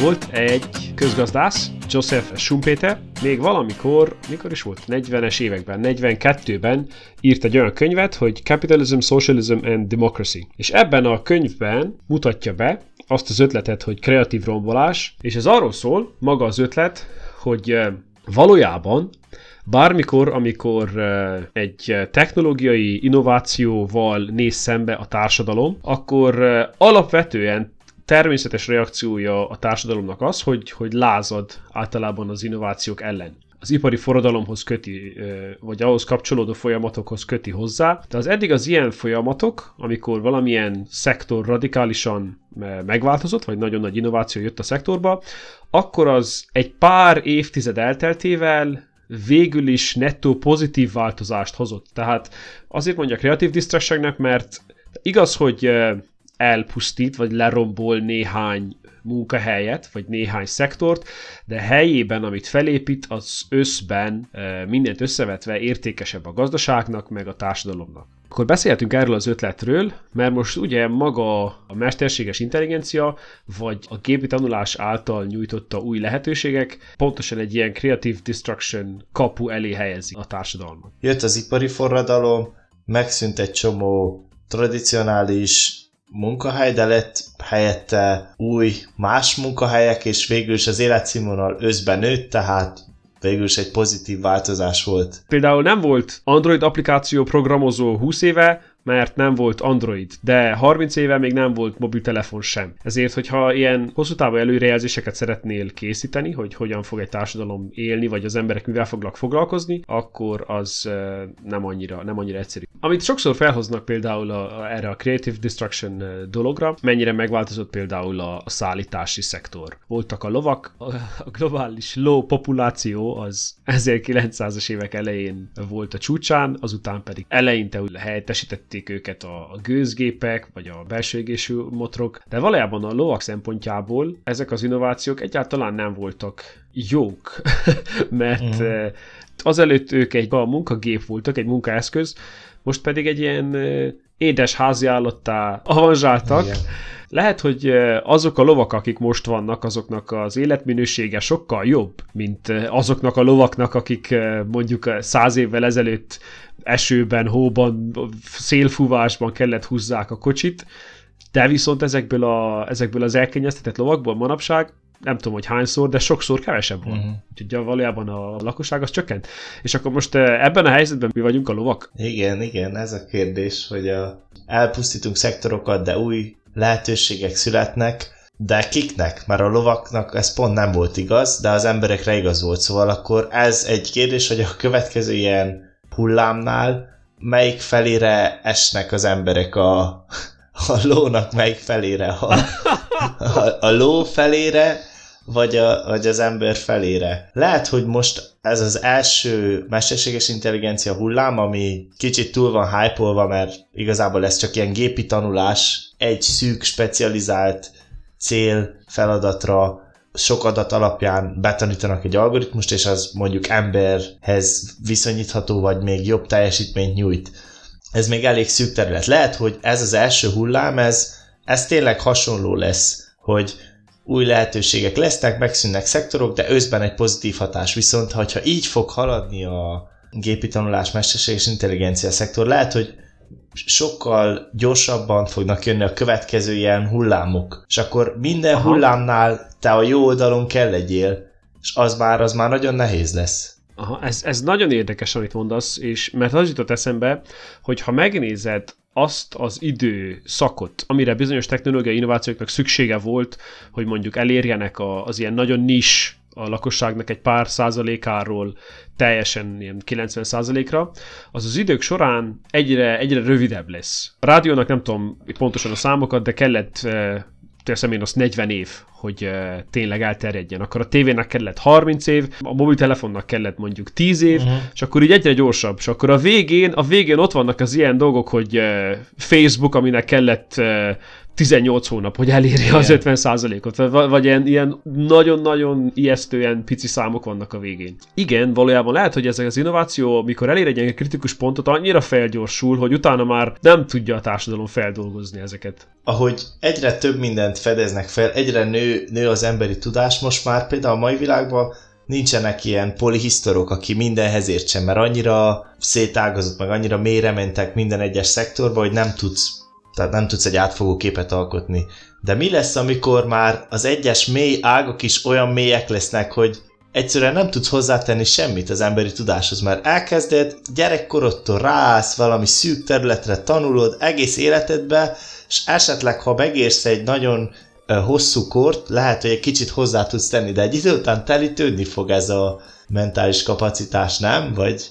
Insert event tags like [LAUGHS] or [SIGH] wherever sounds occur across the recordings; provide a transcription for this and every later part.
Volt egy közgazdász, Joseph Schumpeter, még valamikor, mikor is volt? 40-es években, 42-ben írt egy olyan könyvet, hogy Capitalism, Socialism and Democracy. És ebben a könyvben mutatja be azt az ötletet, hogy kreatív rombolás, és ez arról szól, maga az ötlet, hogy valójában Bármikor, amikor egy technológiai innovációval néz szembe a társadalom, akkor alapvetően természetes reakciója a társadalomnak az, hogy, hogy lázad általában az innovációk ellen az ipari forradalomhoz köti, vagy ahhoz kapcsolódó folyamatokhoz köti hozzá. De az eddig az ilyen folyamatok, amikor valamilyen szektor radikálisan megváltozott, vagy nagyon nagy innováció jött a szektorba, akkor az egy pár évtized elteltével végül is nettó pozitív változást hozott. Tehát azért mondja kreatív distractionnek, mert igaz, hogy elpusztít, vagy lerombol néhány munkahelyet, vagy néhány szektort, de helyében, amit felépít, az összben mindent összevetve értékesebb a gazdaságnak, meg a társadalomnak. Akkor beszélhetünk erről az ötletről, mert most ugye maga a mesterséges intelligencia, vagy a gépi tanulás által nyújtotta új lehetőségek pontosan egy ilyen creative destruction kapu elé helyezi a társadalmat. Jött az ipari forradalom, megszűnt egy csomó tradicionális munkahely, de lett helyette új más munkahelyek, és végül is az életszínvonal összben nőtt, tehát végül is egy pozitív változás volt. Például nem volt Android applikáció programozó 20 éve, mert nem volt Android, de 30 éve még nem volt mobiltelefon sem. Ezért, hogyha ilyen hosszú távú előrejelzéseket szeretnél készíteni, hogy hogyan fog egy társadalom élni, vagy az emberek mivel fognak foglalkozni, akkor az nem annyira, nem annyira egyszerű. Amit sokszor felhoznak például a, a, erre a Creative Destruction dologra, mennyire megváltozott például a, a szállítási szektor. Voltak a lovak, a, a globális ló populáció az 1900-as évek elején volt a csúcsán, azután pedig eleinte helyettesített segítették őket a, a gőzgépek, vagy a belső égésű motorok, de valójában a lovak szempontjából ezek az innovációk egyáltalán nem voltak jók, [LAUGHS] mert mm. azelőtt ők egy a munkagép voltak, egy munkaeszköz, most pedig egy ilyen édes háziállattá avanzsáltak. Igen. Lehet, hogy azok a lovak, akik most vannak, azoknak az életminősége sokkal jobb, mint azoknak a lovaknak, akik mondjuk száz évvel ezelőtt esőben, hóban, szélfúvásban kellett húzzák a kocsit, de viszont ezekből, a, ezekből az elkényeztetett lovakból manapság nem tudom, hogy hányszor, de sokszor kevesebb van. Uh-huh. Úgyhogy valójában a lakosság az csökkent. És akkor most ebben a helyzetben mi vagyunk a lovak? Igen, igen, ez a kérdés, hogy a, elpusztítunk szektorokat, de új lehetőségek születnek, de kiknek? Mert a lovaknak ez pont nem volt igaz, de az emberekre igaz volt. Szóval akkor ez egy kérdés, hogy a következő ilyen hullámnál melyik felére esnek az emberek a, a lónak, melyik felére? A, a, a ló felére, vagy, a, vagy az ember felére. Lehet, hogy most ez az első mesterséges intelligencia hullám, ami kicsit túl van hype mert igazából ez csak ilyen gépi tanulás, egy szűk, specializált cél feladatra sok adat alapján betanítanak egy algoritmust, és az mondjuk emberhez viszonyítható, vagy még jobb teljesítményt nyújt. Ez még elég szűk terület. Lehet, hogy ez az első hullám, ez, ez tényleg hasonló lesz, hogy új lehetőségek lesznek, megszűnnek szektorok, de őszben egy pozitív hatás. Viszont, ha így fog haladni a gépi tanulás, mesterséges intelligencia szektor, lehet, hogy sokkal gyorsabban fognak jönni a következő ilyen hullámok. És akkor minden Aha. hullámnál te a jó oldalon kell legyél, és az már, az már nagyon nehéz lesz. Aha, ez, ez nagyon érdekes, amit mondasz, és mert az jutott eszembe, hogy ha megnézed azt az idő szakot, amire bizonyos technológiai innovációknak szüksége volt, hogy mondjuk elérjenek a, az ilyen nagyon nis a lakosságnak egy pár százalékáról teljesen ilyen 90 százalékra, az az idők során egyre, egyre rövidebb lesz. A rádiónak nem tudom pontosan a számokat, de kellett eh, teszem én azt 40 év, hogy uh, tényleg elterjedjen. Akkor a tévének kellett 30 év, a mobiltelefonnak kellett mondjuk 10 év, uh-huh. és akkor így egyre gyorsabb. És akkor a végén, a végén ott vannak az ilyen dolgok, hogy uh, Facebook, aminek kellett 18 hónap, hogy eléri az 50%-ot, vagy, vagy ilyen, ilyen nagyon-nagyon ijesztően pici számok vannak a végén. Igen, valójában lehet, hogy ez az innováció, mikor elér egy ilyen kritikus pontot, annyira felgyorsul, hogy utána már nem tudja a társadalom feldolgozni ezeket. Ahogy egyre több mindent fedeznek fel, egyre nő, nő az emberi tudás, most már például a mai világban nincsenek ilyen polihisztorok, aki mindenhez értsen, mert annyira szétágazott, meg annyira mélyre mentek minden egyes szektorba, hogy nem tudsz tehát nem tudsz egy átfogó képet alkotni. De mi lesz, amikor már az egyes mély ágak is olyan mélyek lesznek, hogy egyszerűen nem tudsz hozzátenni semmit az emberi tudáshoz, mert elkezded gyerekkorodtól ráállsz valami szűk területre, tanulod egész életedbe, és esetleg, ha megérsz egy nagyon hosszú kort, lehet, hogy egy kicsit hozzá tudsz tenni, de egy idő után telítődni fog ez a mentális kapacitás, nem? Vagy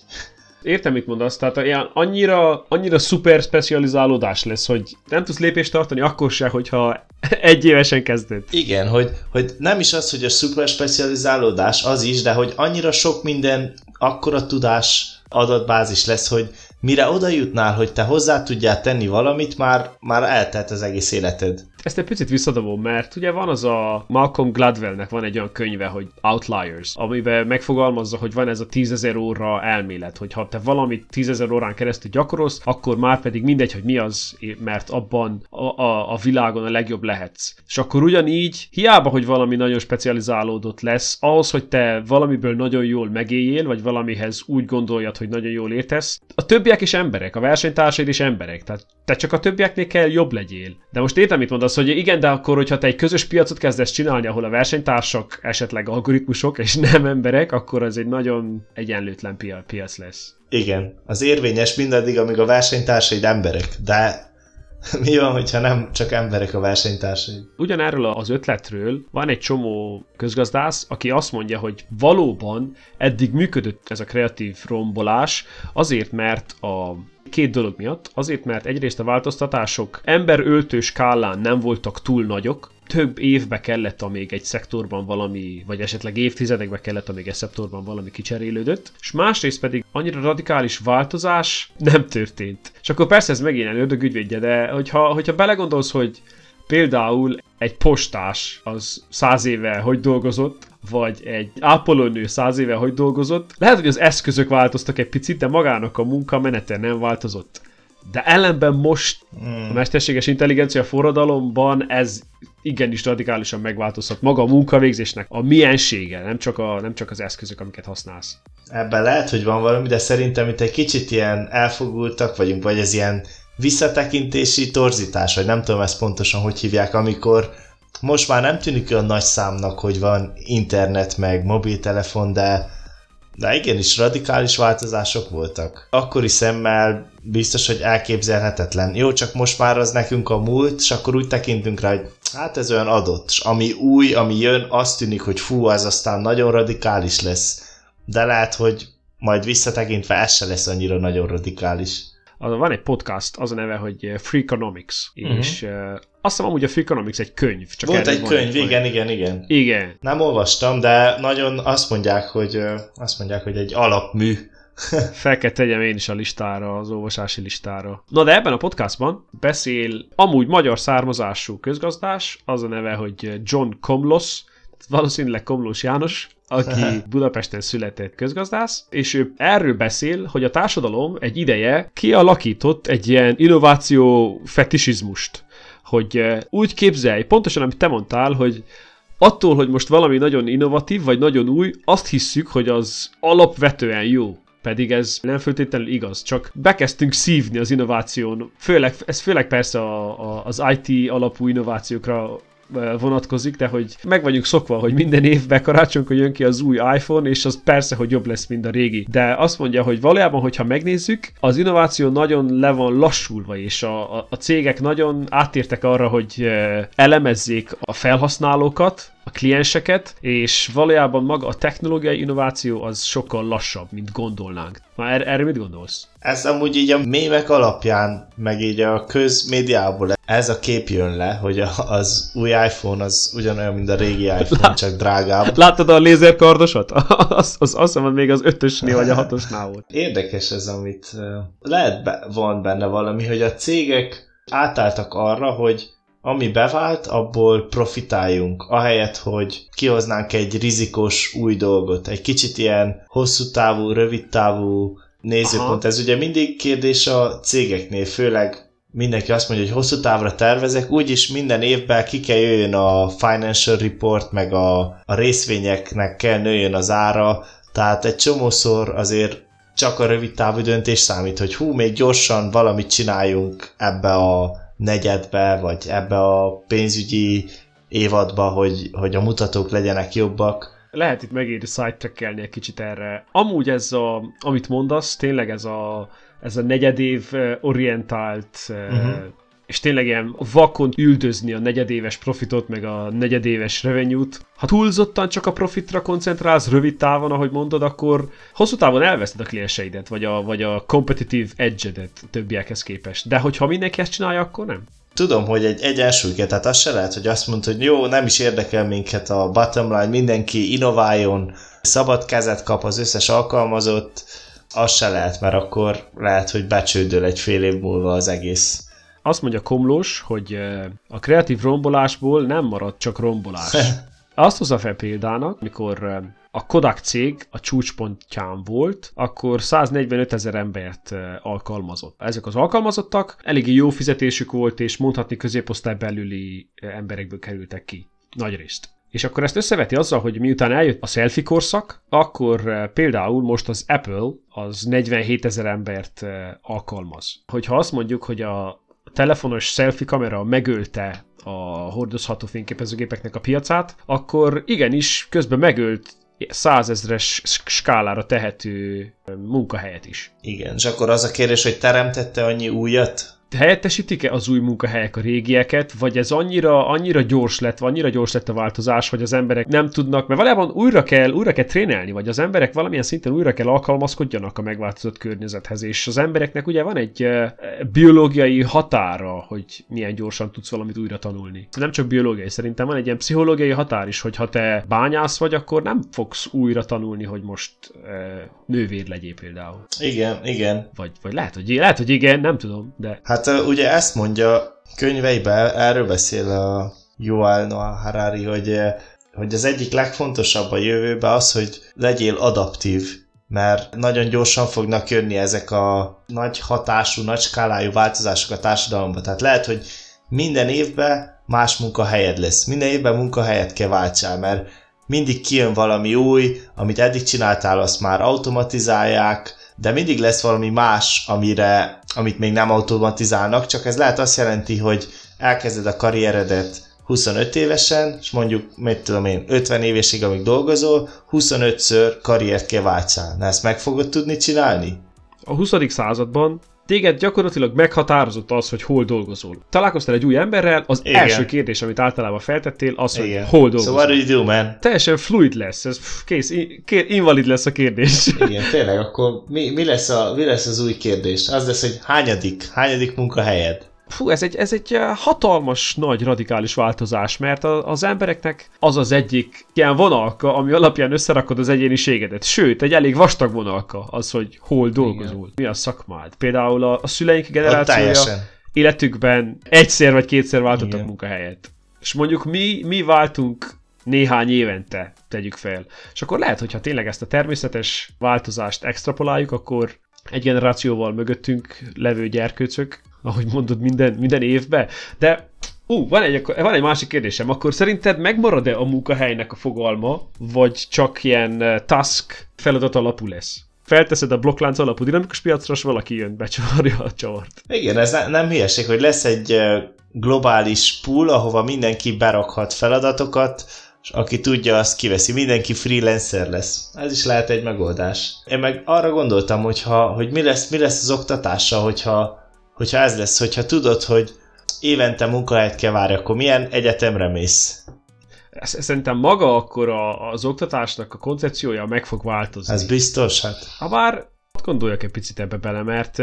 Értem, mit mondasz, tehát ilyen annyira, annyira szuper specializálódás lesz, hogy nem tudsz lépést tartani akkor se, hogyha [LAUGHS] egy évesen kezded. Igen, hogy, hogy nem is az, hogy a szuper specializálódás az is, de hogy annyira sok minden akkora tudás adatbázis lesz, hogy mire oda jutnál, hogy te hozzá tudjál tenni valamit, már, már eltelt az egész életed. Ezt egy picit visszadobom, mert ugye van az a Malcolm Gladwellnek van egy olyan könyve, hogy Outliers, amiben megfogalmazza, hogy van ez a tízezer óra elmélet, hogy ha te valamit tízezer órán keresztül gyakorolsz, akkor már pedig mindegy, hogy mi az, mert abban a, a, a világon a legjobb lehetsz. És akkor ugyanígy, hiába, hogy valami nagyon specializálódott lesz, ahhoz, hogy te valamiből nagyon jól megéljél, vagy valamihez úgy gondoljad, hogy nagyon jól értesz, a többiek is emberek, a versenytársaid is emberek, tehát te csak a többieknél kell jobb legyél. De most értem, mit mondasz, hogy igen, de akkor, hogyha te egy közös piacot kezdesz csinálni, ahol a versenytársak esetleg algoritmusok és [LAUGHS] nem emberek, akkor az egy nagyon egyenlőtlen piac lesz. Igen, az érvényes mindaddig, amíg a versenytársaid emberek, de [LAUGHS] mi van, hogyha nem csak emberek a versenytársai? Ugyanerről az ötletről van egy csomó közgazdász, aki azt mondja, hogy valóban eddig működött ez a kreatív rombolás, azért, mert a két dolog miatt. Azért, mert egyrészt a változtatások emberöltő skálán nem voltak túl nagyok, több évbe kellett, amíg egy szektorban valami, vagy esetleg évtizedekbe kellett, amíg egy szektorban valami kicserélődött, és másrészt pedig annyira radikális változás nem történt. És akkor persze ez megint ördögügyvédje, de hogyha, hogyha belegondolsz, hogy például egy postás az száz éve hogy dolgozott, vagy egy ápolónő száz éve hogy dolgozott, lehet, hogy az eszközök változtak egy picit, de magának a munka menete nem változott. De ellenben most hmm. a mesterséges intelligencia forradalomban ez igenis radikálisan megváltozhat maga a munkavégzésnek a miensége, nem csak, a, nem csak az eszközök, amiket használsz. Ebben lehet, hogy van valami, de szerintem itt egy kicsit ilyen elfogultak vagyunk, vagy ez ilyen visszatekintési torzítás, vagy nem tudom ezt pontosan hogy hívják, amikor most már nem tűnik olyan nagy számnak, hogy van internet meg mobiltelefon, de, de igenis radikális változások voltak. Akkori szemmel biztos, hogy elképzelhetetlen. Jó, csak most már az nekünk a múlt, és akkor úgy tekintünk rá, hogy hát ez olyan adott. És ami új, ami jön, azt tűnik, hogy fú, az aztán nagyon radikális lesz. De lehet, hogy majd visszatekintve ez se lesz annyira nagyon radikális van egy podcast, az a neve, hogy eh, Freakonomics, uh-huh. és uh, azt hiszem amúgy a Freakonomics egy könyv. Csak Volt egy könyv, egy, igen, igen, igen. Igen. Nem olvastam, de nagyon azt mondják, hogy azt mondják, hogy egy alapmű. [LAUGHS] Fel kell tegyem én is a listára, az olvasási listára. Na de ebben a podcastban beszél amúgy magyar származású közgazdás, az a neve, hogy John Komlos, valószínűleg Komlós János, aki [LAUGHS] Budapesten született közgazdász, és ő erről beszél, hogy a társadalom egy ideje kialakított egy ilyen innováció fetisizmust, hogy eh, úgy képzelj, pontosan amit te mondtál, hogy attól, hogy most valami nagyon innovatív, vagy nagyon új, azt hisszük, hogy az alapvetően jó. Pedig ez nem feltétlenül igaz, csak bekezdtünk szívni az innováción, főleg, ez főleg persze a, a, az IT alapú innovációkra vonatkozik, de hogy meg vagyunk szokva, hogy minden évben karácsonykor jön ki az új iPhone, és az persze, hogy jobb lesz, mint a régi. De azt mondja, hogy valójában, hogyha megnézzük, az innováció nagyon le van lassulva, és a, a, cégek nagyon átértek arra, hogy elemezzék a felhasználókat, a klienseket, és valójában maga a technológiai innováció az sokkal lassabb, mint gondolnánk. Már er- erre mit gondolsz? Ez amúgy így a mémek alapján, meg így a közmédiából ez a kép jön le, hogy az új iPhone az ugyanolyan, mint a régi [LAUGHS] iPhone, Lát, csak drágább. Láttad a lézerkardosat? [LAUGHS] az, az, azt hiszem, még az ötösnél vagy a hatosnál volt. Érdekes ez, amit lehet be, van benne valami, hogy a cégek átálltak arra, hogy ami bevált, abból profitáljunk, ahelyett, hogy kihoznánk egy rizikos új dolgot, egy kicsit ilyen hosszú távú, rövid távú nézőpont. Aha. Ez ugye mindig kérdés a cégeknél, főleg mindenki azt mondja, hogy hosszú távra tervezek, úgyis minden évben ki kell jöjjön a financial report, meg a, a részvényeknek kell nőjön az ára, tehát egy csomószor azért csak a rövid távú döntés számít, hogy hú, még gyorsan valamit csináljunk ebbe a negyedbe, vagy ebbe a pénzügyi évadba, hogy, hogy a mutatók legyenek jobbak. Lehet itt megéri sidetrackelni egy kicsit erre. Amúgy ez a, amit mondasz, tényleg ez a, ez a negyedév orientált uh-huh és tényleg ilyen vakon üldözni a negyedéves profitot, meg a negyedéves revenue-t. Ha túlzottan csak a profitra koncentrálsz rövid távon, ahogy mondod, akkor hosszú távon elveszted a klienseidet, vagy a, vagy a competitive edge-edet többiekhez képest. De hogyha mindenki ezt csinálja, akkor nem. Tudom, hogy egy egyensúly kell, tehát az se lehet, hogy azt mondod, hogy jó, nem is érdekel minket a bottom line, mindenki innováljon, szabad kezet kap az összes alkalmazott, az se lehet, mert akkor lehet, hogy becsődöl egy fél év múlva az egész azt mondja Komlós, hogy a kreatív rombolásból nem marad csak rombolás. Azt hozza fel példának, mikor a Kodak cég a csúcspontján volt, akkor 145 ezer embert alkalmazott. Ezek az alkalmazottak eléggé jó fizetésük volt, és mondhatni középosztály belüli emberekből kerültek ki. Nagy részt. És akkor ezt összeveti azzal, hogy miután eljött a selfie korszak, akkor például most az Apple az 47 ezer embert alkalmaz. Hogyha azt mondjuk, hogy a telefonos selfie kamera megölte a hordozható fényképezőgépeknek a piacát, akkor igenis közben megölt százezres skálára tehető munkahelyet is. Igen, és akkor az a kérdés, hogy teremtette annyi újat? Helyettesítik-e az új munkahelyek a régieket, vagy ez annyira, annyira gyors lett, vagy annyira gyors lett a változás, hogy az emberek nem tudnak, mert valójában újra kell, újra kell trénelni, vagy az emberek valamilyen szinten újra kell alkalmazkodjanak a megváltozott környezethez, és az embereknek ugye van egy biológiai határa, hogy milyen gyorsan tudsz valamit újra tanulni. Nem csak biológiai, szerintem van egy ilyen pszichológiai határ is, hogy ha te bányász vagy, akkor nem fogsz újra tanulni, hogy most nővér legyél például. Igen, igen. Vagy, vagy lehet, hogy, lehet, hogy igen, nem tudom, de... Hát ugye ezt mondja könyveiben, erről beszél a Yuval Noah Harari, hogy, hogy az egyik legfontosabb a jövőben az, hogy legyél adaptív, mert nagyon gyorsan fognak jönni ezek a nagy hatású, nagy skálájú változások a társadalomban. Tehát lehet, hogy minden évben más munkahelyed lesz. Minden évben munkahelyet kell váltsál, mert mindig kijön valami új, amit eddig csináltál, azt már automatizálják, de mindig lesz valami más, amire, amit még nem automatizálnak, csak ez lehet azt jelenti, hogy elkezded a karrieredet 25 évesen, és mondjuk, mit tudom én, 50 évesig, amíg dolgozol, 25-ször karriert kell váltsál. Na ezt meg fogod tudni csinálni? A 20. században téged gyakorlatilag meghatározott az, hogy hol dolgozol. Találkoztál egy új emberrel, az Igen. első kérdés, amit általában feltettél, az, hogy Igen. hol dolgozol. So what do you do, man? Teljesen fluid lesz, ez kész, invalid lesz a kérdés. [LAUGHS] Igen, tényleg, akkor mi, mi, lesz a, mi lesz az új kérdés? Az lesz, hogy hányadik, hányadik munkahelyed? Fú, ez egy, ez egy eh, hatalmas, nagy, radikális változás, mert az embereknek az az egyik ilyen vonalka, ami alapján összerakod az egyéniségedet. Sőt, egy elég vastag vonalka az, hogy hol dolgozol, Igen. mi a szakmád. Például a, a szüleink generációja életükben egyszer vagy kétszer váltottak Igen. munkahelyet. És mondjuk mi, mi váltunk néhány évente, tegyük fel. És akkor lehet, hogyha tényleg ezt a természetes változást extrapoláljuk, akkor egy generációval mögöttünk levő gyerkőcök ahogy mondod, minden, minden évbe. De Ú, van egy, van egy másik kérdésem. Akkor szerinted megmarad-e a munkahelynek a fogalma, vagy csak ilyen uh, task feladat alapú lesz? Felteszed a blokklánc alapú dinamikus piacra, és valaki jön, becsavarja a csavart. Igen, ez ne, nem hülyeség, hogy lesz egy globális pool, ahova mindenki berakhat feladatokat, és aki tudja, azt kiveszi. Mindenki freelancer lesz. Ez is lehet egy megoldás. Én meg arra gondoltam, hogyha, hogy mi lesz, mi lesz az oktatása, hogyha hogyha ez lesz, hogyha tudod, hogy évente munkahelyet kell várni, akkor milyen egyetemre mész? Szerintem maga akkor a, az oktatásnak a koncepciója meg fog változni. Ez biztos, hát. Ha bár gondoljak egy picit ebbe bele, mert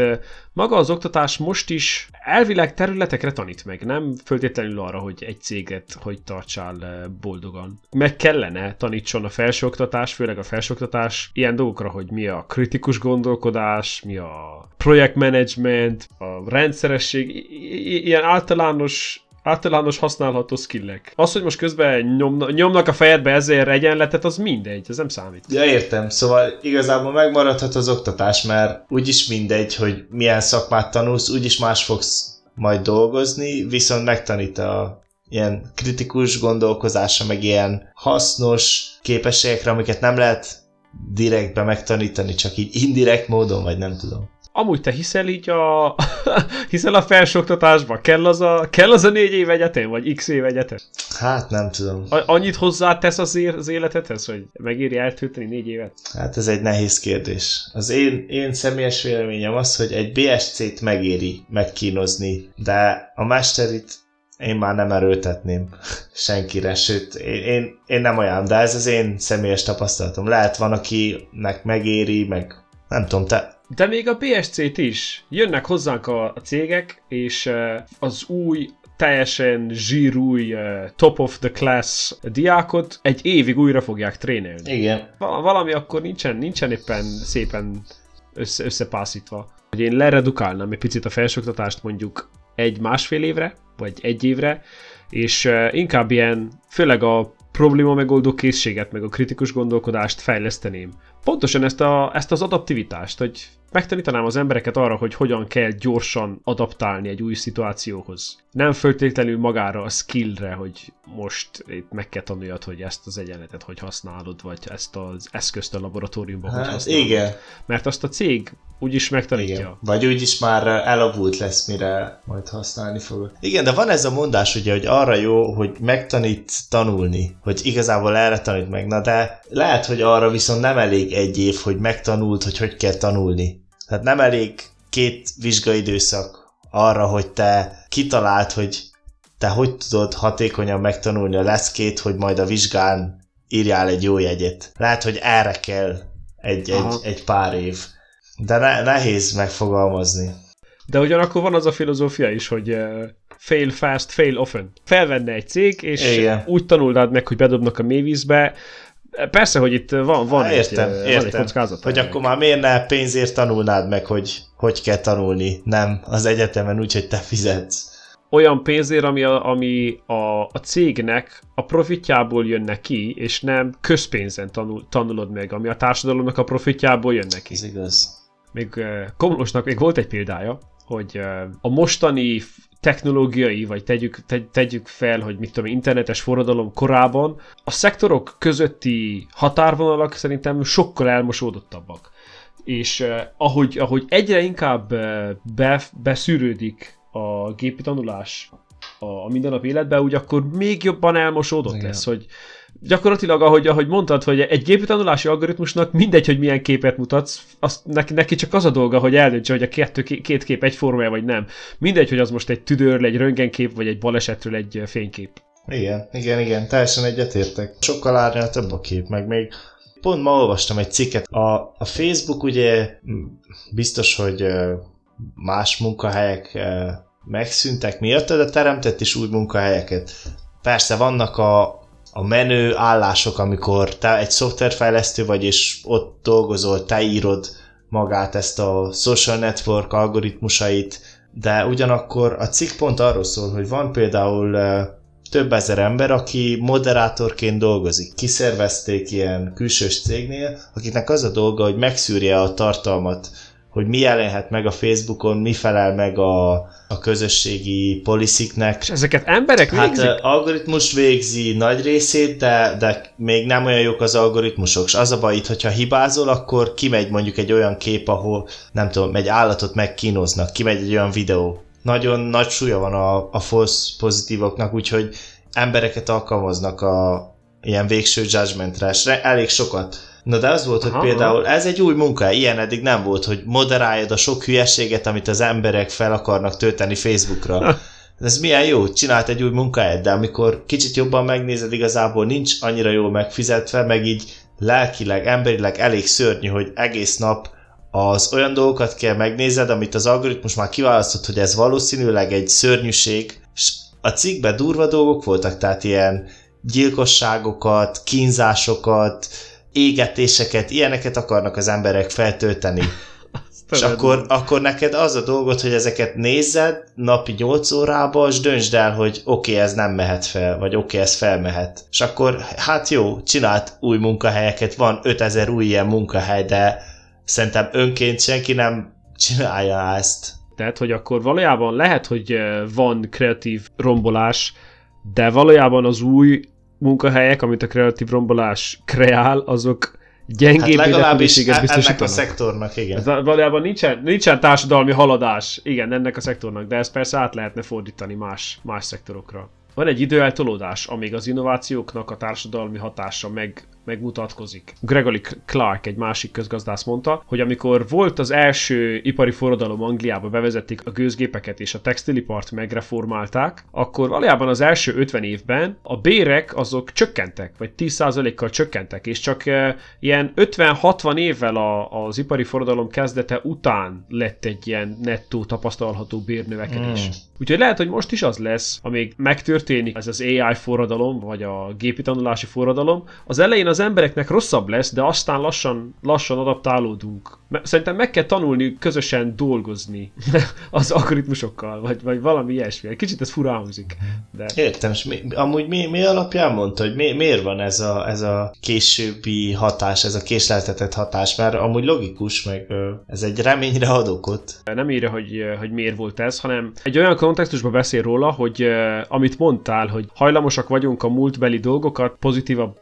maga az oktatás most is elvileg területekre tanít meg, nem föltétlenül arra, hogy egy céget hogy tartsál boldogan. Meg kellene tanítson a felsőoktatás, főleg a felsőoktatás ilyen dolgokra, hogy mi a kritikus gondolkodás, mi a projektmenedzsment, a rendszeresség, ilyen általános Általános használható skillek. Az, hogy most közben nyomna, nyomnak a fejedbe ezért egyenletet, az mindegy, ez nem számít. Ja, értem. Szóval igazából megmaradhat az oktatás, mert úgyis mindegy, hogy milyen szakmát tanulsz, úgyis más fogsz majd dolgozni, viszont megtanít a ilyen kritikus gondolkozásra, meg ilyen hasznos képességekre, amiket nem lehet direktbe megtanítani, csak így indirekt módon, vagy nem tudom. Amúgy te hiszel így a... [LAUGHS] hiszel a felsőoktatásban? Kell az a, kell az a négy év egyetem, vagy x év egyetem? Hát nem tudom. A, annyit hozzátesz az, ér, az életedhez, hogy megéri eltölteni négy évet? Hát ez egy nehéz kérdés. Az én, én személyes véleményem az, hogy egy BSC-t megéri megkínozni, de a masterit én már nem erőltetném [LAUGHS] senkire, sőt, én, én, én nem olyan, de ez az én személyes tapasztalatom. Lehet van, akinek megéri, meg nem tudom, te de még a PSC-t is. Jönnek hozzánk a, a cégek, és uh, az új teljesen zsírúj, uh, top of the class diákot egy évig újra fogják trénelni. Igen. Val- valami akkor nincsen, nincsen éppen szépen össze, összepászítva. Hogy én leredukálnám egy picit a felsőoktatást mondjuk egy-másfél évre, vagy egy évre, és uh, inkább ilyen, főleg a probléma megoldó készséget, meg a kritikus gondolkodást fejleszteném. Pontosan ezt, a, ezt az adaptivitást, hogy megtanítanám az embereket arra, hogy hogyan kell gyorsan adaptálni egy új szituációhoz. Nem föltétlenül magára a skillre, hogy most itt meg kell tanuljad, hogy ezt az egyenletet hogy használod, vagy ezt az eszközt a laboratóriumban hát, hogy használod. Igen. Mert azt a cég úgyis megtanítja. Igen. Vagy úgyis már elavult lesz, mire majd használni fogod. Igen, de van ez a mondás ugye, hogy arra jó, hogy megtanít tanulni, hogy igazából erre tanít meg, na de lehet, hogy arra viszont nem elég egy év, hogy megtanult, hogy hogy kell tanulni. Tehát nem elég két vizsgaidőszak arra, hogy te kitalált, hogy te hogy tudod hatékonyan megtanulni a leszkét, hogy majd a vizsgán írjál egy jó jegyet. Lehet, hogy erre kell egy, egy, egy pár év. De ne, nehéz megfogalmazni. De ugyanakkor van az a filozófia is, hogy uh, fail fast, fail often. Felvenne egy cég, és Igen. úgy tanulnád meg, hogy bedobnak a mélyvízbe, Persze, hogy itt van, van, Há, értem, egy, értem. van egy kockázat. Hogy akkor már miért ne pénzért tanulnád meg, hogy hogy kell tanulni, nem az egyetemen úgy, hogy te fizetsz. Olyan pénzért, ami a, ami a, a cégnek a profitjából jön neki, és nem közpénzen tanul, tanulod meg, ami a társadalomnak a profitjából jön neki. Ez igaz. Még Komlósnak még volt egy példája, hogy a mostani technológiai, vagy tegyük, te, tegyük fel, hogy mit tudom, internetes forradalom korában, a szektorok közötti határvonalak szerintem sokkal elmosódottabbak. És eh, ahogy, ahogy egyre inkább eh, be, beszűrődik a gépi tanulás a, a mindennapi életbe, úgy akkor még jobban elmosódott Igen. lesz, hogy gyakorlatilag, ahogy, ahogy mondtad, hogy egy gépi tanulási algoritmusnak mindegy, hogy milyen képet mutatsz, azt neki, neki csak az a dolga, hogy eldöntse, hogy a kettő, két kép egyformája vagy nem. Mindegy, hogy az most egy tüdőről, egy röntgenkép, vagy egy balesetről egy fénykép. Igen, igen, igen, teljesen egyetértek. Sokkal árnyaltabb a kép, meg még pont ma olvastam egy cikket. A, a Facebook ugye biztos, hogy más munkahelyek megszűntek miatt, de teremtett is új munkahelyeket. Persze vannak a, a menő állások, amikor te egy szoftverfejlesztő vagy, és ott dolgozol, te írod magát ezt a social network algoritmusait, de ugyanakkor a cikk pont arról szól, hogy van például több ezer ember, aki moderátorként dolgozik. Kiszervezték ilyen külsős cégnél, akiknek az a dolga, hogy megszűrje a tartalmat hogy mi jelenhet meg a Facebookon, mi felel meg a, a közösségi policiknek. És ezeket emberek hát, végzik? Hát algoritmus végzi nagy részét, de, de még nem olyan jók az algoritmusok. És az a baj itt, hogyha hibázol, akkor kimegy mondjuk egy olyan kép, ahol nem tudom, egy állatot megkínoznak, kimegy egy olyan videó. Nagyon nagy súlya van a, a false pozitívoknak, úgyhogy embereket alkalmaznak a ilyen végső judgmentre, elég sokat Na de az volt, hogy Aha. például ez egy új munka, ilyen eddig nem volt, hogy moderáljad a sok hülyeséget, amit az emberek fel akarnak tölteni Facebookra. [LAUGHS] Ez milyen jó, csinált egy új munkáját, de amikor kicsit jobban megnézed, igazából nincs annyira jól megfizetve, meg így lelkileg, emberileg elég szörnyű, hogy egész nap az olyan dolgokat kell megnézed, amit az algoritmus már kiválasztott, hogy ez valószínűleg egy szörnyűség, és a cikkben durva dolgok voltak, tehát ilyen gyilkosságokat, kínzásokat, égetéseket, ilyeneket akarnak az emberek feltölteni. És akkor, akkor neked az a dolgot, hogy ezeket nézed napi 8 órába, és döntsd el, hogy oké, okay, ez nem mehet fel, vagy oké, okay, ez felmehet. És akkor, hát jó, csinált új munkahelyeket, van 5000 új ilyen munkahely, de szerintem önként senki nem csinálja ezt. Tehát, hogy akkor valójában lehet, hogy van kreatív rombolás, de valójában az új munkahelyek, amit a kreatív rombolás kreál, azok gyengébb hát legalábbis e- ennek a szektornak, igen. Ez valójában nincsen, nincsen társadalmi haladás, igen, ennek a szektornak, de ezt persze át lehetne fordítani más, más szektorokra. Van egy időeltolódás, amíg az innovációknak a társadalmi hatása meg megmutatkozik. Gregory Clark, egy másik közgazdász mondta, hogy amikor volt az első ipari forradalom Angliába, bevezették a gőzgépeket és a textilipart megreformálták, akkor valójában az első 50 évben a bérek azok csökkentek, vagy 10%-kal csökkentek, és csak e, ilyen 50-60 évvel a, az ipari forradalom kezdete után lett egy ilyen nettó tapasztalható bérnövekedés. Mm. Úgyhogy lehet, hogy most is az lesz, amíg megtörténik ez az AI forradalom, vagy a gépi tanulási forradalom, az elején az embereknek rosszabb lesz, de aztán lassan, lassan adaptálódunk. Szerintem meg kell tanulni közösen dolgozni [LAUGHS] az algoritmusokkal, vagy, vagy valami ilyesmi. Kicsit ez furán hangzik. De... Értem, és mi, amúgy mi, mi alapján mondta, hogy mi, miért van ez a, ez a későbbi hatás, ez a késleltetett hatás, mert amúgy logikus, meg ez egy reményre ad okot. Nem írja, hogy, hogy miért volt ez, hanem egy olyan kontextusban beszél róla, hogy amit mondtál, hogy hajlamosak vagyunk a múltbeli dolgokat pozitívabb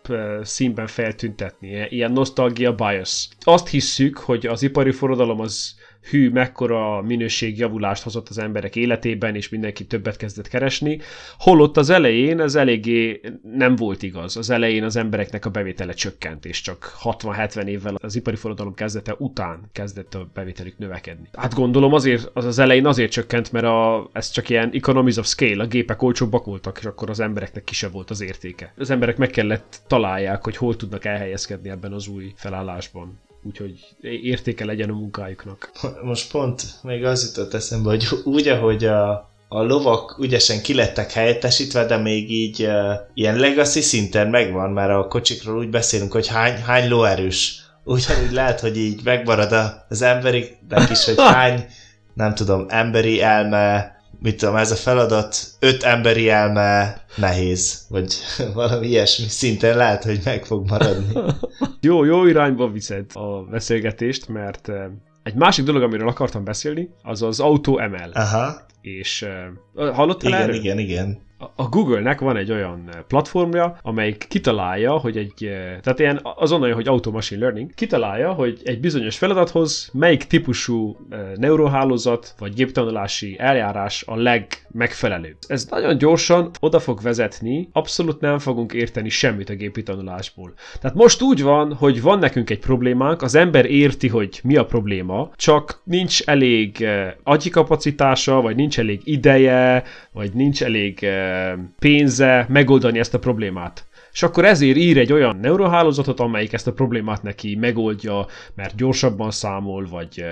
színben feltüntetni. Ilyen nostalgia bias. Azt hisszük, hogy az ipari forradalom az hű, mekkora minőségjavulást hozott az emberek életében, és mindenki többet kezdett keresni, holott az elején ez eléggé nem volt igaz. Az elején az embereknek a bevétele csökkent, és csak 60-70 évvel az ipari forradalom kezdete után kezdett a bevételük növekedni. Hát gondolom azért, az az elején azért csökkent, mert a, ez csak ilyen economies of scale, a gépek olcsóbbak voltak, és akkor az embereknek kisebb volt az értéke. Az emberek meg kellett találják, hogy hol tudnak elhelyezkedni ebben az új felállásban úgyhogy értéke legyen a munkájuknak. Most pont még az jutott eszembe, hogy úgy, ahogy a, a lovak ügyesen kilettek helyettesítve, de még így uh, ilyen legacy szinten megvan, mert a kocsikról úgy beszélünk, hogy hány, hány lóerős. Ugyanúgy lehet, hogy így megmarad az emberiknek is, hogy [LAUGHS] hány, nem tudom, emberi elme, mit tudom, ez a feladat öt emberi elme nehéz, vagy [LAUGHS] valami ilyesmi szinten lehet, hogy meg fog maradni. [LAUGHS] jó, jó irányba viszed a beszélgetést, mert eh, egy másik dolog, amiről akartam beszélni, az az Auto ML. Aha. És uh, hallottál igen, erről? Igen, igen, a Google-nek van egy olyan platformja, amelyik kitalálja, hogy egy, tehát ilyen azonnal, hogy auto machine learning, kitalálja, hogy egy bizonyos feladathoz melyik típusú neurohálózat vagy géptanulási eljárás a legmegfelelőbb. Ez nagyon gyorsan oda fog vezetni, abszolút nem fogunk érteni semmit a gépi tanulásból. Tehát most úgy van, hogy van nekünk egy problémánk, az ember érti, hogy mi a probléma, csak nincs elég agyi kapacitása, vagy nincs elég ideje, vagy nincs elég pénze megoldani ezt a problémát. És akkor ezért ír egy olyan neurohálózatot, amelyik ezt a problémát neki megoldja, mert gyorsabban számol, vagy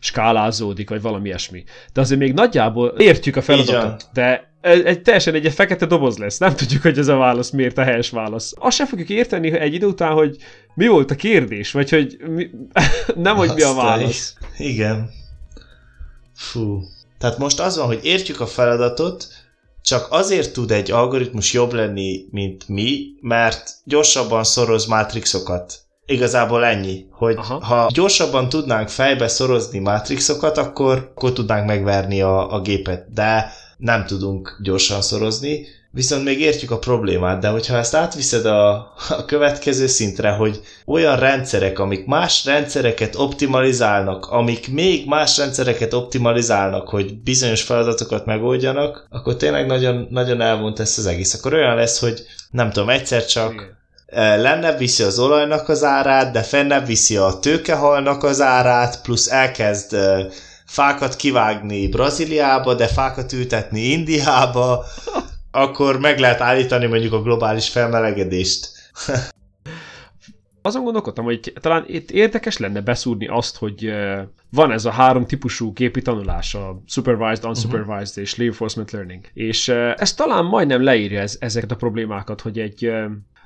skálázódik, vagy valami ilyesmi. De azért még nagyjából értjük a feladatot, de egy, teljesen egy, egy fekete doboz lesz. Nem tudjuk, hogy ez a válasz miért a helyes válasz. Azt sem fogjuk érteni egy idő után, hogy mi volt a kérdés, vagy hogy mi, [LAUGHS] nem, hogy mi a válasz. Igen. Fú. Tehát most az van, hogy értjük a feladatot, csak azért tud egy algoritmus jobb lenni, mint mi, mert gyorsabban szoroz mátrixokat. Igazából ennyi, hogy Aha. ha gyorsabban tudnánk fejbe szorozni mátrixokat, akkor, akkor tudnánk megverni a, a gépet, de nem tudunk gyorsan szorozni, viszont még értjük a problémát, de hogyha ezt átviszed a, a következő szintre, hogy olyan rendszerek, amik más rendszereket optimalizálnak, amik még más rendszereket optimalizálnak, hogy bizonyos feladatokat megoldjanak, akkor tényleg nagyon, nagyon elvont ezt az egész. Akkor olyan lesz, hogy nem tudom, egyszer csak Igen e, lenne viszi az olajnak az árát, de fennebb viszi a tőkehalnak az árát, plusz elkezd e, fákat kivágni Brazíliába, de fákat ültetni Indiába, akkor meg lehet állítani mondjuk a globális felmelegedést. Azon gondolkodtam, hogy talán itt érdekes lenne beszúrni azt, hogy van ez a három típusú gépi tanulás, a supervised, unsupervised uh-huh. és reinforcement learning. És ez talán majdnem leírja ez, ezeket a problémákat, hogy egy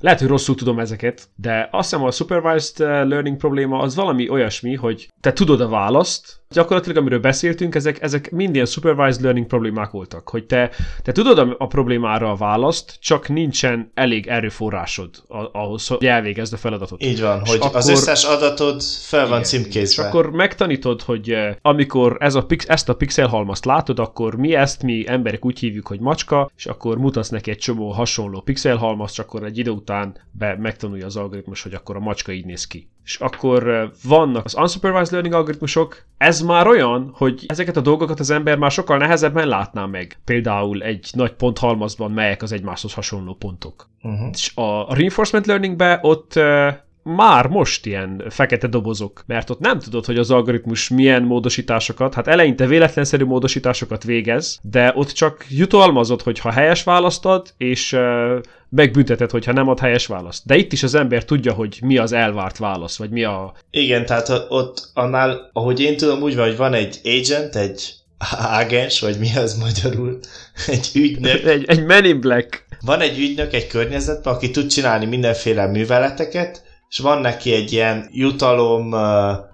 lehet, hogy rosszul tudom ezeket, de azt hiszem a supervised learning probléma az valami olyasmi, hogy te tudod a választ, gyakorlatilag amiről beszéltünk, ezek, ezek mind ilyen supervised learning problémák voltak, hogy te, te tudod a, a problémára a választ, csak nincsen elég erőforrásod ahhoz, hogy elvégezd a feladatot. Így van, és hogy akkor, az összes adatod fel van igen, címkézve. És akkor megtanítod, hogy eh, amikor ez a, ezt a pixelhalmazt látod, akkor mi ezt mi emberek úgy hívjuk, hogy macska, és akkor mutatsz neki egy csomó hasonló pixelhalmazt, és akkor egy idő után be megtanulja az algoritmus, hogy akkor a macska így néz ki és akkor vannak az unsupervised learning algoritmusok, ez már olyan, hogy ezeket a dolgokat az ember már sokkal nehezebben látná meg. Például egy nagy ponthalmazban melyek az egymáshoz hasonló pontok. Uh-huh. És a reinforcement learningbe ott már most ilyen fekete dobozok, mert ott nem tudod, hogy az algoritmus milyen módosításokat, hát eleinte véletlenszerű módosításokat végez, de ott csak jutalmazod, hogy ha helyes választod, és uh, megbünteted, hogyha nem ad helyes választ. De itt is az ember tudja, hogy mi az elvárt válasz, vagy mi a... Igen, tehát ott annál, ahogy én tudom, úgy van, hogy van egy agent, egy ágens, vagy mi az magyarul, [LAUGHS] egy ügynök. egy, egy Men in Black. Van egy ügynök egy környezetben, aki tud csinálni mindenféle műveleteket, és van neki egy ilyen jutalom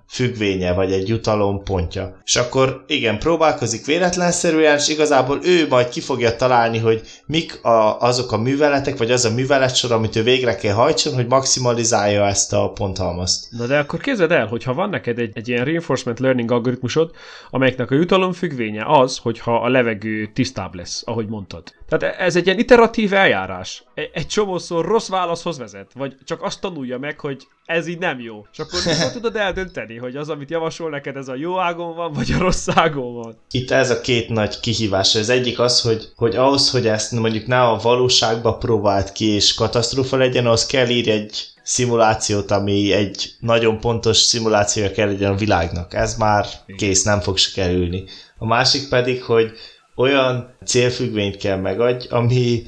függvénye, vagy egy jutalom pontja. És akkor igen, próbálkozik véletlenszerűen, és igazából ő majd ki fogja találni, hogy mik a, azok a műveletek, vagy az a műveletsor, amit ő végre kell hajtson, hogy maximalizálja ezt a ponthalmazt. Na de akkor képzeld el, hogyha van neked egy, egy ilyen reinforcement learning algoritmusod, amelyeknek a jutalom függvénye az, hogyha a levegő tisztább lesz, ahogy mondtad. Tehát ez egy ilyen iteratív eljárás. Egy, egy csomószor rossz válaszhoz vezet, vagy csak azt tanulja meg, hogy ez így nem jó. És akkor [LAUGHS] mikor tudod eldönteni, hogy az, amit javasol neked, ez a jó ágon van, vagy a rossz ágon van? Itt ez a két nagy kihívás. Az egyik az, hogy, hogy ahhoz, hogy ezt mondjuk ne a valóságba próbált ki, és katasztrófa legyen, az kell írni egy szimulációt, ami egy nagyon pontos szimulációja kell legyen a világnak. Ez már kész, nem fog se kerülni. A másik pedig, hogy olyan célfüggvényt kell megadj, ami,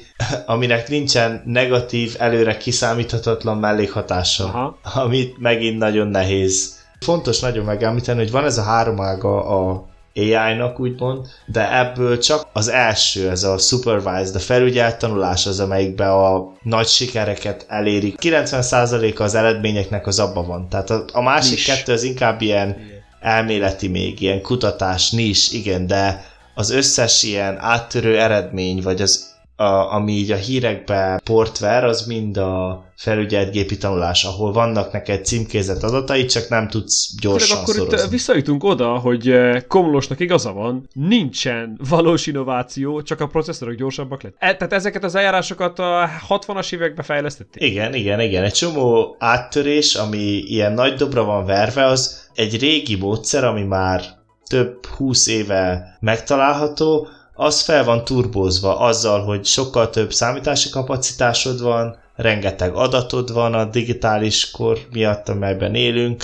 aminek nincsen negatív, előre kiszámíthatatlan mellékhatása, Aha. amit megint nagyon nehéz. Fontos nagyon megemlíteni, hogy van ez a három ága a AI-nak úgymond, de ebből csak az első, ez a supervised, a felügyelt tanulás az, amelyikben a nagy sikereket elérik. 90%-a az eredményeknek az abban van. Tehát a, a másik nis. kettő az inkább ilyen elméleti még, ilyen kutatás, nis, igen, de az összes ilyen áttörő eredmény, vagy az, a, ami így a hírekbe portver, az mind a felügyelt gépi tanulás, ahol vannak neked címkézett adatai, csak nem tudsz gyorsan akkor szorozni. itt visszajutunk oda, hogy eh, Komlósnak igaza van, nincsen valós innováció, csak a processzorok gyorsabbak lett. E, tehát ezeket az eljárásokat a 60-as években fejlesztették? Igen, igen, igen. Egy csomó áttörés, ami ilyen nagy dobra van verve, az egy régi módszer, ami már több húsz éve megtalálható, az fel van turbózva azzal, hogy sokkal több számítási kapacitásod van, rengeteg adatod van a digitális kor miatt, amelyben élünk,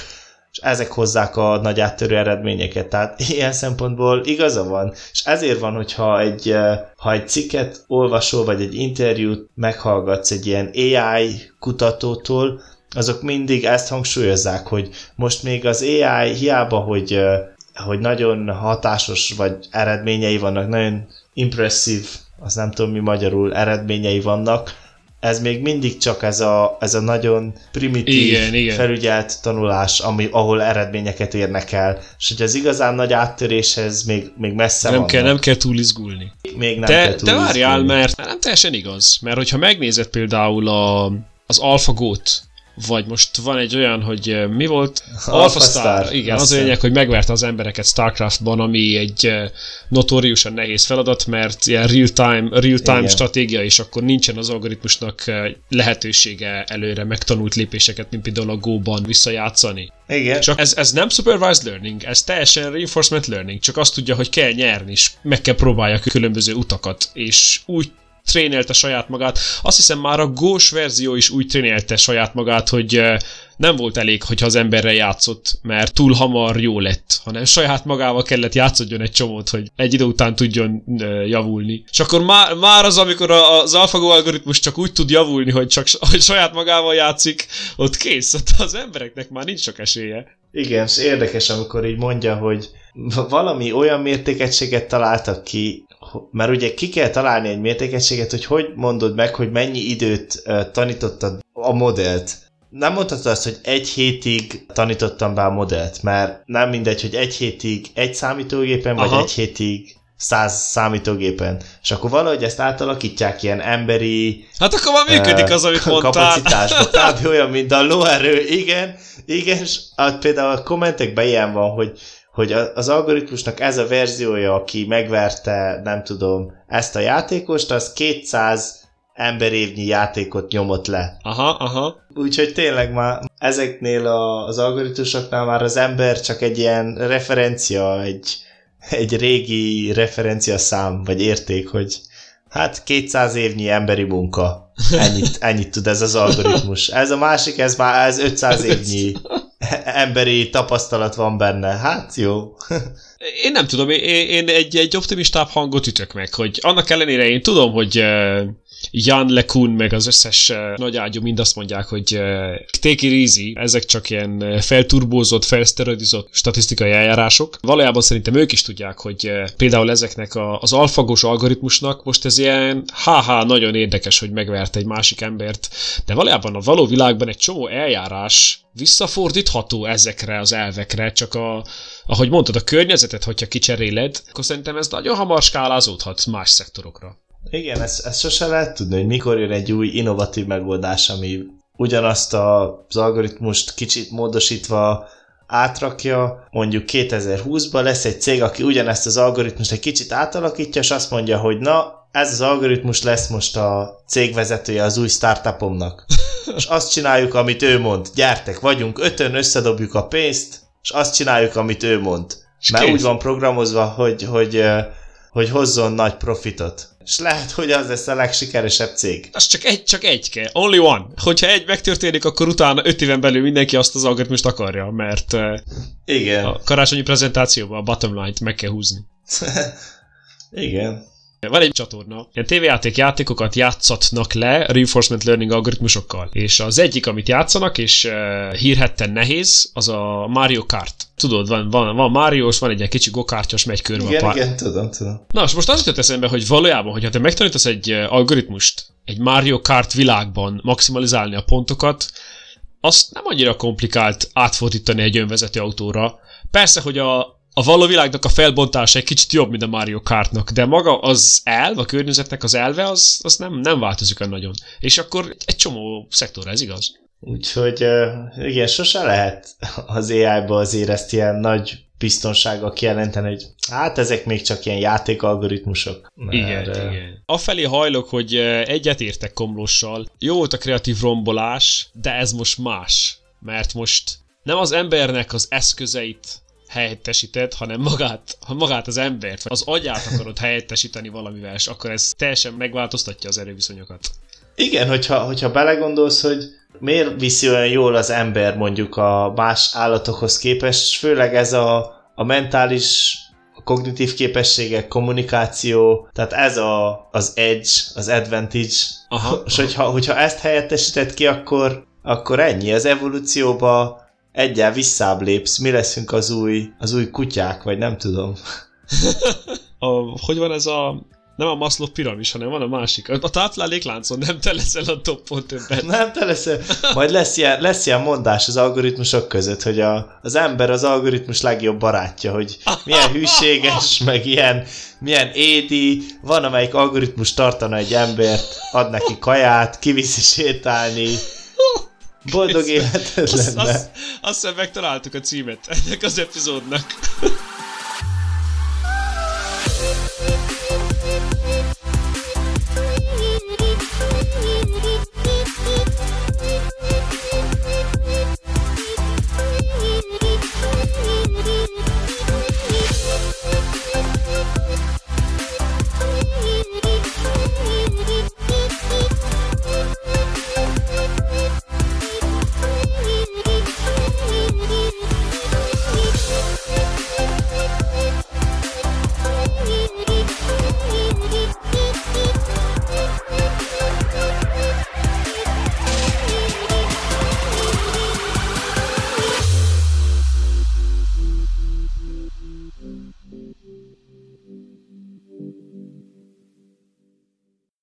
és ezek hozzák a nagy áttörő eredményeket. Tehát [LAUGHS] ilyen szempontból igaza van, és ezért van, hogyha egy, eh, ha egy cikket olvasol, vagy egy interjút meghallgatsz egy ilyen AI kutatótól, azok mindig ezt hangsúlyozzák, hogy most még az AI hiába, hogy eh, hogy nagyon hatásos vagy eredményei vannak, nagyon impresszív, az nem tudom mi magyarul, eredményei vannak, ez még mindig csak ez a, ez a nagyon primitív, igen, igen. felügyelt tanulás, ami, ahol eredményeket érnek el, és hogy az igazán nagy áttöréshez még, még messze nem vannak. kell, nem kell túl izgulni. Még nem de, kell túl de várjál, mert nem teljesen igaz, mert hogyha megnézed például a, az AlphaGo-t, vagy most van egy olyan, hogy mi volt? [LAUGHS] Alpha Star. Igen, az a lényeg, hogy megverte az embereket Starcraftban, ami egy notóriusan nehéz feladat, mert ilyen real-time, real-time stratégia, és akkor nincsen az algoritmusnak lehetősége előre megtanult lépéseket, mint például a Go-ban visszajátszani. Igen. Csak ez, ez nem supervised learning, ez teljesen reinforcement learning, csak azt tudja, hogy kell nyerni, és meg kell próbálja különböző utakat, és úgy trénelte saját magát. Azt hiszem már a gós verzió is úgy trénelte saját magát, hogy nem volt elég, hogyha az emberre játszott, mert túl hamar jó lett, hanem saját magával kellett játszodjon egy csomót, hogy egy idő után tudjon javulni. És akkor már, már az, amikor az AlphaGo algoritmus csak úgy tud javulni, hogy csak hogy saját magával játszik, ott kész, ott az embereknek már nincs sok esélye. Igen, és érdekes, amikor így mondja, hogy valami olyan mértékegységet találtak ki, mert ugye ki kell találni egy mértékegységet, hogy hogy mondod meg, hogy mennyi időt tanítottad a modellt. Nem mondhatod azt, hogy egy hétig tanítottam be a modellt, mert nem mindegy, hogy egy hétig egy számítógépen, Aha. vagy egy hétig száz számítógépen. És akkor valahogy ezt átalakítják ilyen emberi Hát akkor már működik az, amit mondtál. Kapacitásba. Kb. olyan, mint a lóerő. Igen, igen, és például a kommentekben ilyen van, hogy hogy az algoritmusnak ez a verziója, aki megverte, nem tudom, ezt a játékost, az 200 emberévnyi játékot nyomott le. Aha, aha. Úgyhogy tényleg már ezeknél a, az algoritmusoknál már az ember csak egy ilyen referencia, egy, egy régi referencia szám, vagy érték, hogy hát 200 évnyi emberi munka. Ennyit, ennyit tud ez az algoritmus. Ez a másik, ez már ez 500 évnyi [LAUGHS] emberi tapasztalat van benne. Hát jó. én nem tudom, én, én egy, egy optimistább hangot ütök meg, hogy annak ellenére én tudom, hogy uh, Jan LeCun meg az összes uh, nagyágyú mind azt mondják, hogy uh, take it easy, ezek csak ilyen uh, felturbózott, felszterodizott statisztikai eljárások. Valójában szerintem ők is tudják, hogy például ezeknek az alfagos algoritmusnak most ez ilyen haha, nagyon érdekes, hogy megvert egy másik embert, de valójában a való világban egy csomó eljárás visszafordítható ezekre az elvekre, csak a, ahogy mondtad, a környezetet, hogyha kicseréled, akkor szerintem ez nagyon hamar skálázódhat más szektorokra. Igen, ezt, ezt sose lehet tudni, hogy mikor jön egy új innovatív megoldás, ami ugyanazt az algoritmust kicsit módosítva átrakja, mondjuk 2020-ban lesz egy cég, aki ugyanezt az algoritmust egy kicsit átalakítja, és azt mondja, hogy na, ez az algoritmus lesz most a cégvezetője az új startupomnak. [LAUGHS] és azt csináljuk, amit ő mond. Gyertek, vagyunk ötön, összedobjuk a pénzt, és azt csináljuk, amit ő mond. Mert úgy van programozva, hogy, hogy, hogy hozzon nagy profitot. És lehet, hogy az lesz a legsikeresebb cég. Az csak egy, csak egy kell. Only one. Hogyha egy megtörténik, akkor utána öt éven belül mindenki azt az algoritmust akarja, mert Igen. a karácsonyi prezentációban a bottom line-t meg kell húzni. [LAUGHS] Igen. Van egy csatorna, ilyen tévéjáték játékokat játszatnak le reinforcement learning algoritmusokkal, és az egyik, amit játszanak, és uh, hírhetten nehéz, az a Mario Kart. Tudod, van, van, van Mario, van egy ilyen kicsi gokártyas, megy körbe igen, a pár... Igen, tudom, tudom. Na, és most az jutott eszembe, hogy valójában, hogyha te megtanítasz egy algoritmust, egy Mario Kart világban maximalizálni a pontokat, azt nem annyira komplikált átfordítani egy önvezető autóra. Persze, hogy a, a való világnak a felbontása egy kicsit jobb, mint a Mario Kartnak, de maga az elv, a környezetnek az elve, az, az nem, nem változik a nagyon. És akkor egy csomó szektor, ez igaz? Úgyhogy igen, sose lehet az AI-ba azért ezt ilyen nagy biztonsággal kijelenteni, hogy hát ezek még csak ilyen játékalgoritmusok. Mert... Igen, igen. Afelé hajlok, hogy egyetértek Komlossal. Jó volt a kreatív rombolás, de ez most más. Mert most nem az embernek az eszközeit helyettesíted, hanem magát, ha magát az embert, az agyát akarod helyettesíteni valamivel, és akkor ez teljesen megváltoztatja az erőviszonyokat. Igen, hogyha, hogyha belegondolsz, hogy miért viszi olyan jól az ember mondjuk a más állatokhoz képest, főleg ez a, a mentális a kognitív képességek, kommunikáció, tehát ez a, az edge, az advantage, aha, és aha. Hogyha, hogyha ezt helyettesíted ki, akkor, akkor ennyi. Az evolúcióba egyel visszább lépsz, mi leszünk az új, az új kutyák, vagy nem tudom. a, hogy van ez a nem a Maslow piramis, hanem van a másik. A táplálékláncon nem te leszel a toppon többet. [LAUGHS] Nem te leszel. Majd lesz ilyen, lesz ilyen mondás az algoritmusok között, hogy a, az ember az algoritmus legjobb barátja, hogy milyen hűséges, [LAUGHS] meg ilyen, milyen édi. Van, amelyik algoritmus tartana egy embert, ad neki kaját, kiviszi sétálni, Boldog életed lenne. Azt, azt, azt megtaláltuk a címet ennek az epizódnak.